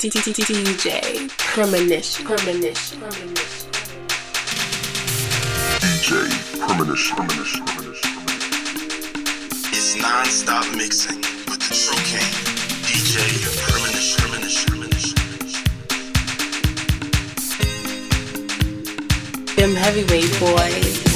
DJ Premonition. Premonition. Premonition. DJ Premonition. Premonition. Premonition. It's non-stop mixing with the True King. DJ Premonition. Premonition. Premonition. Them heavyweight boys.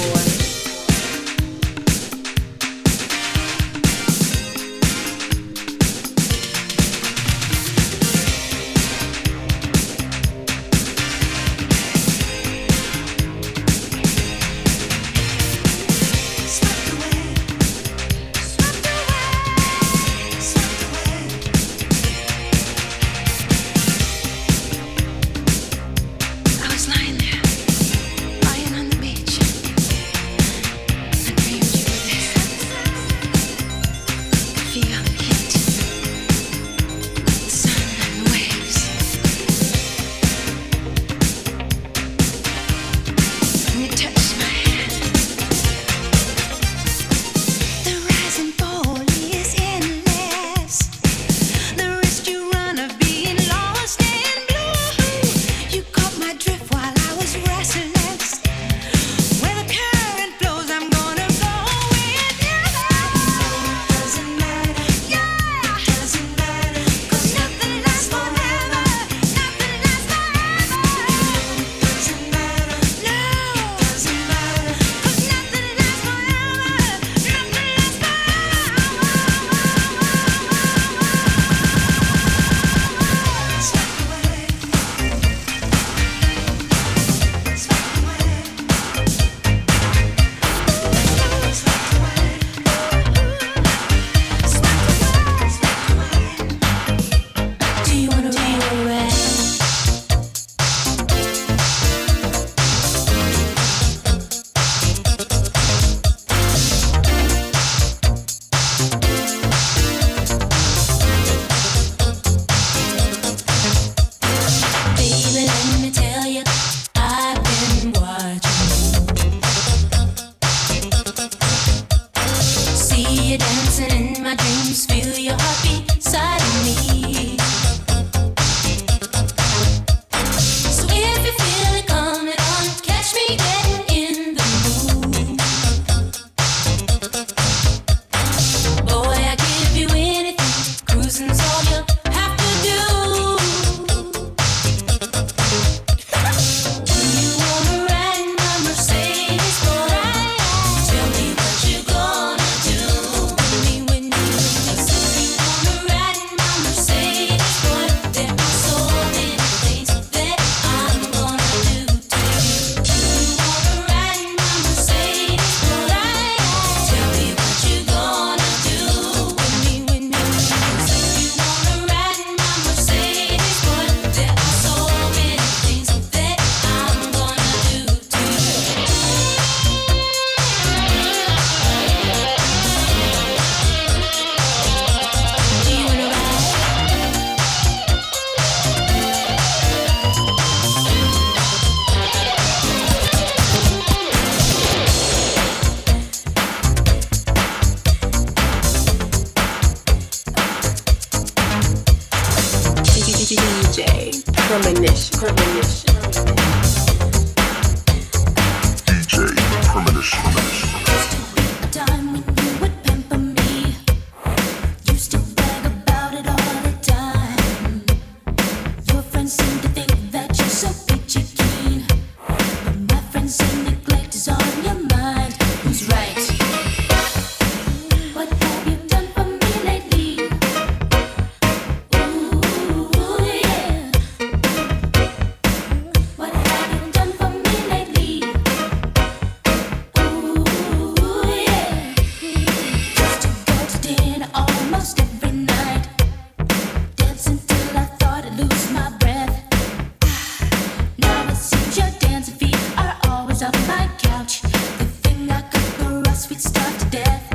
What starved to death.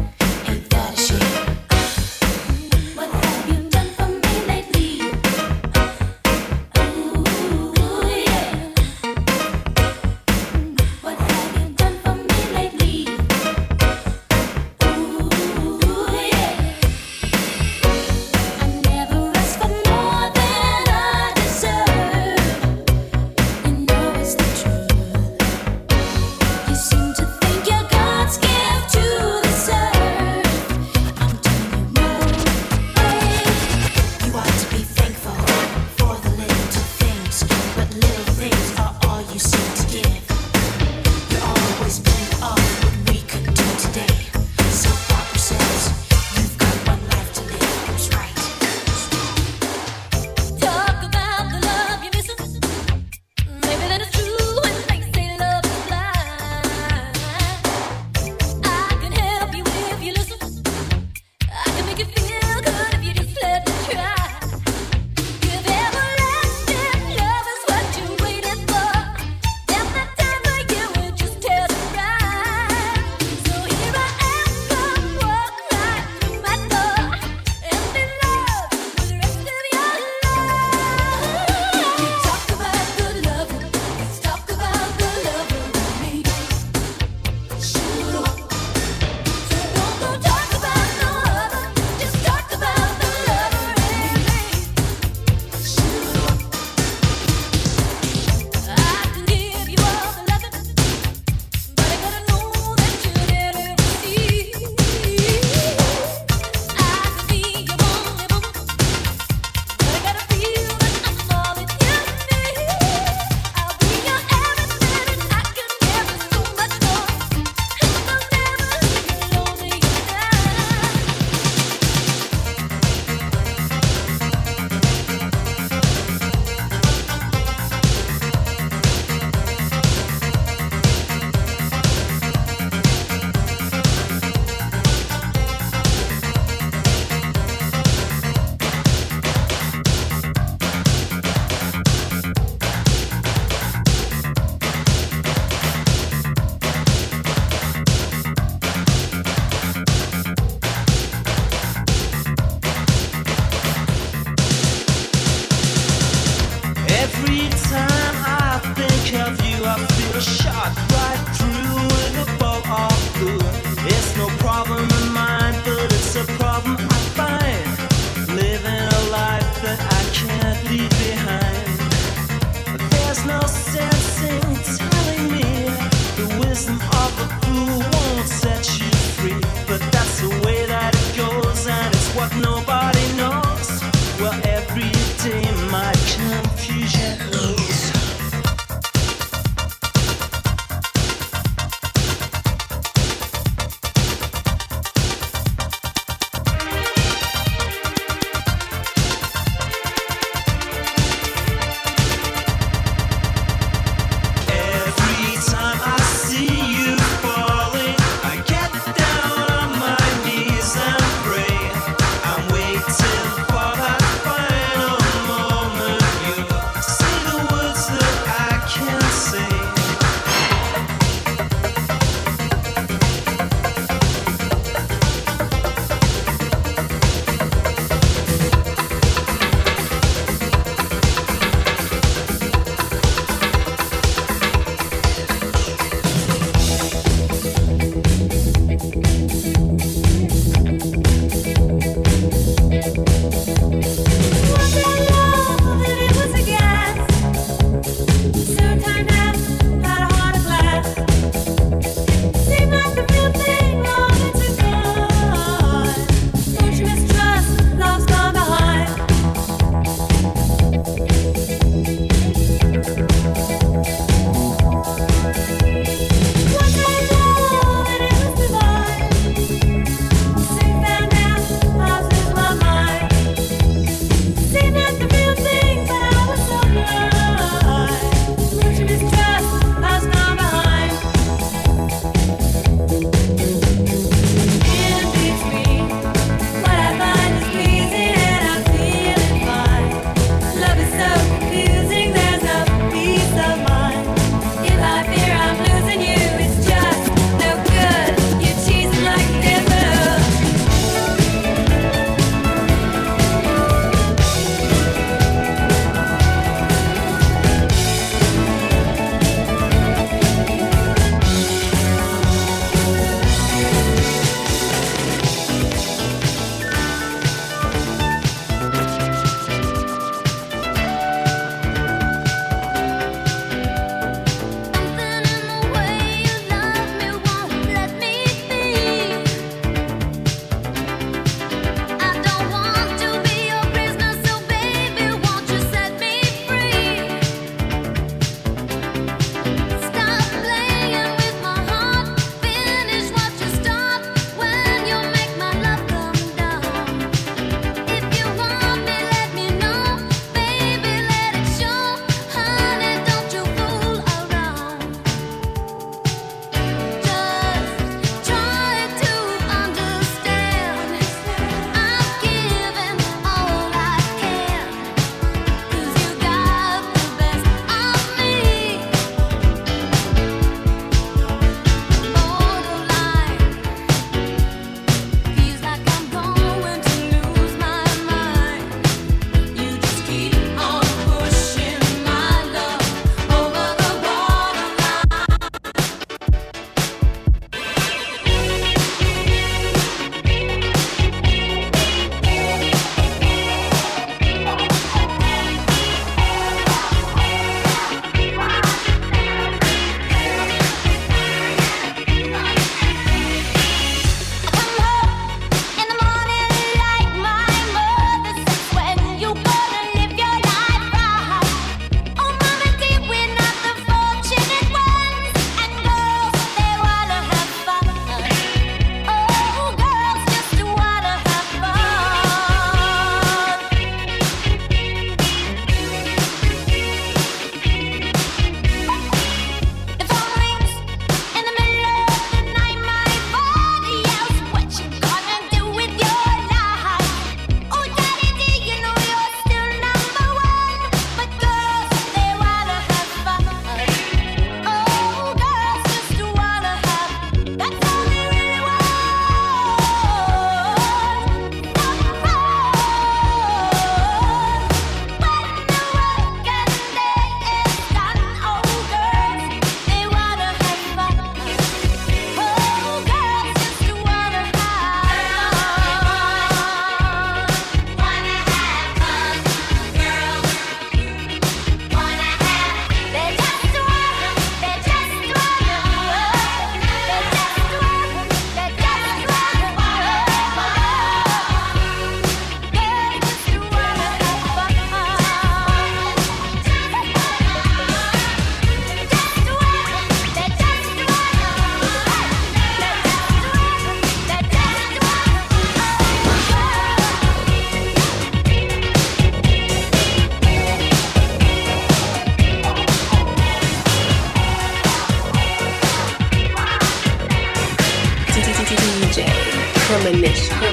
womanish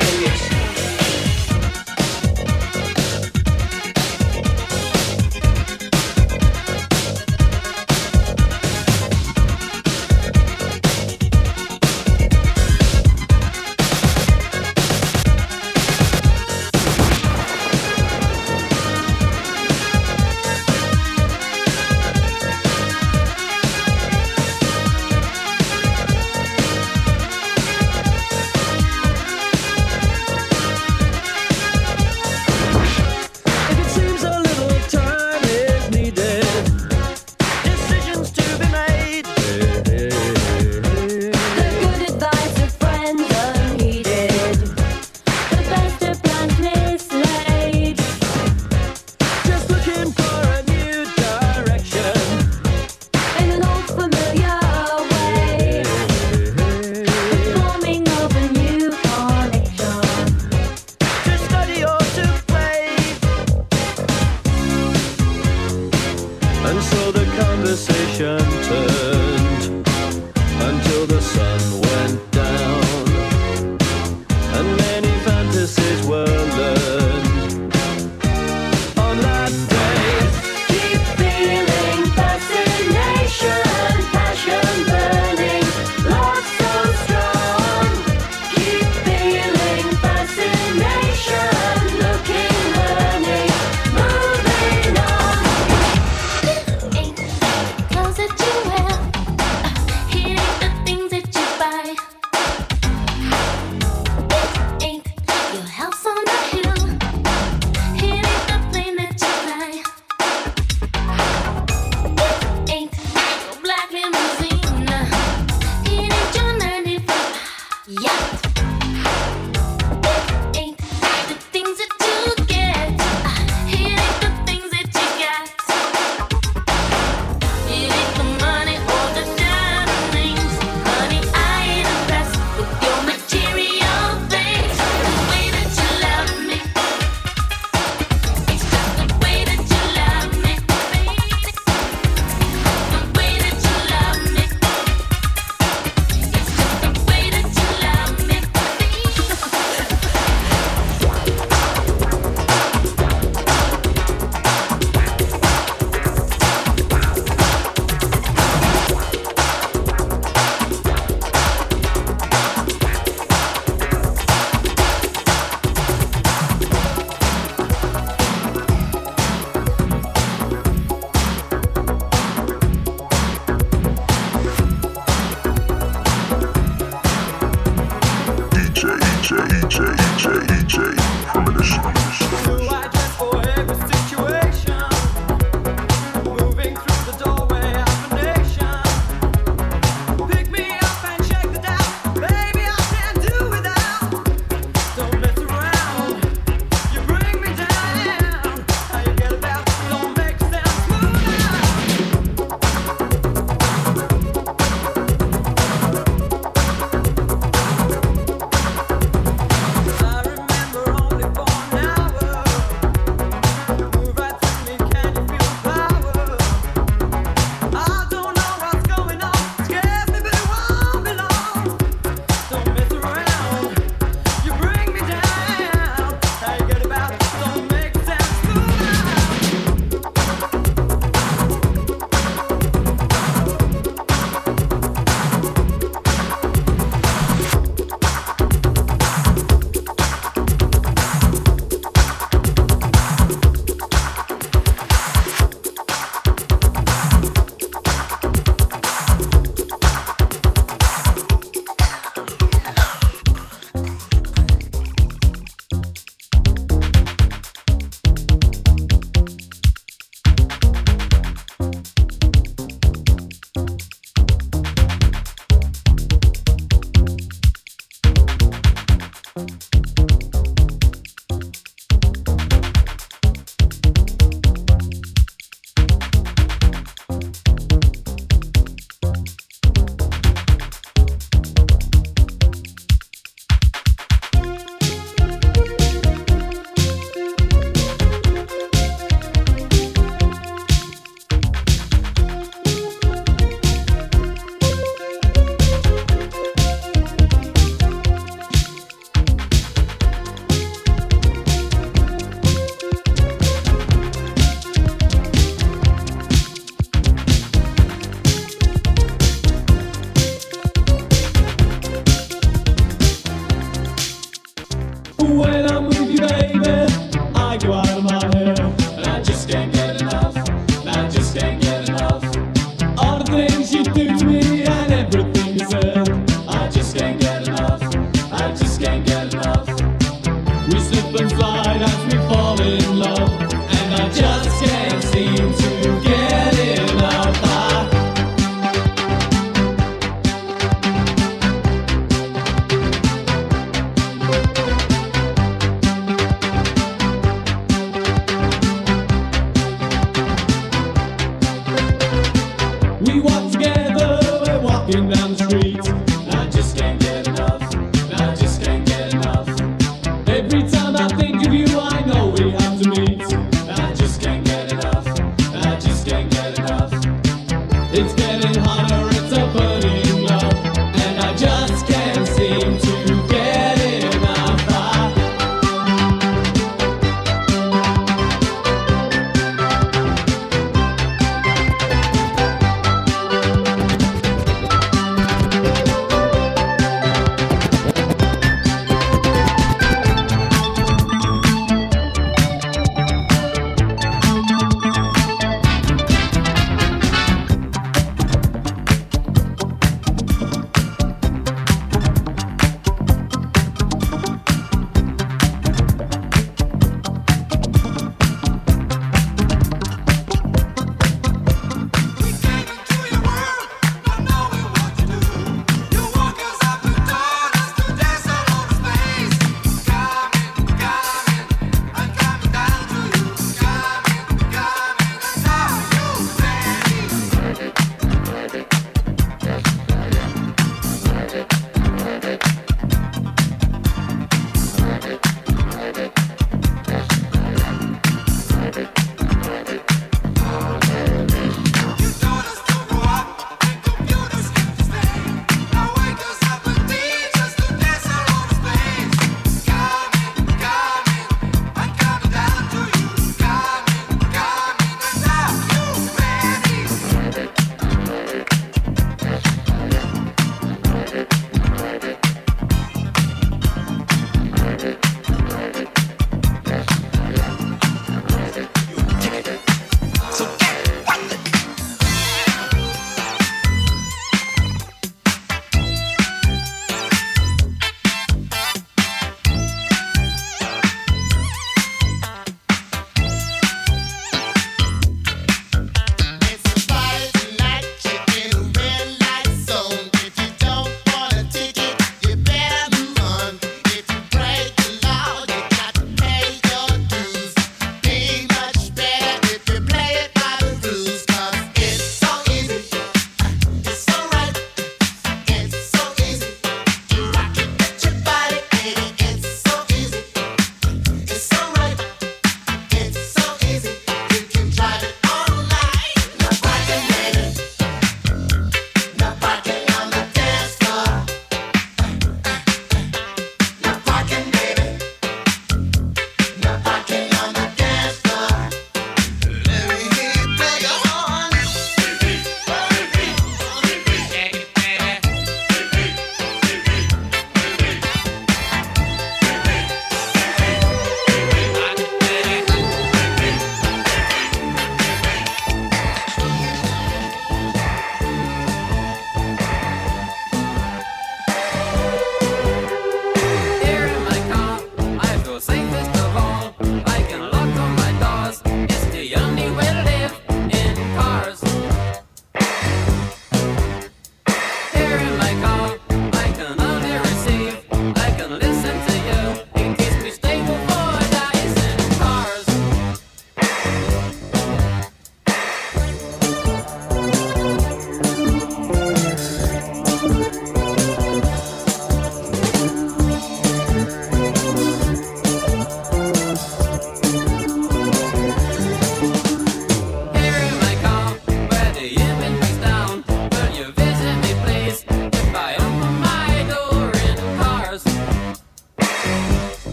slide as we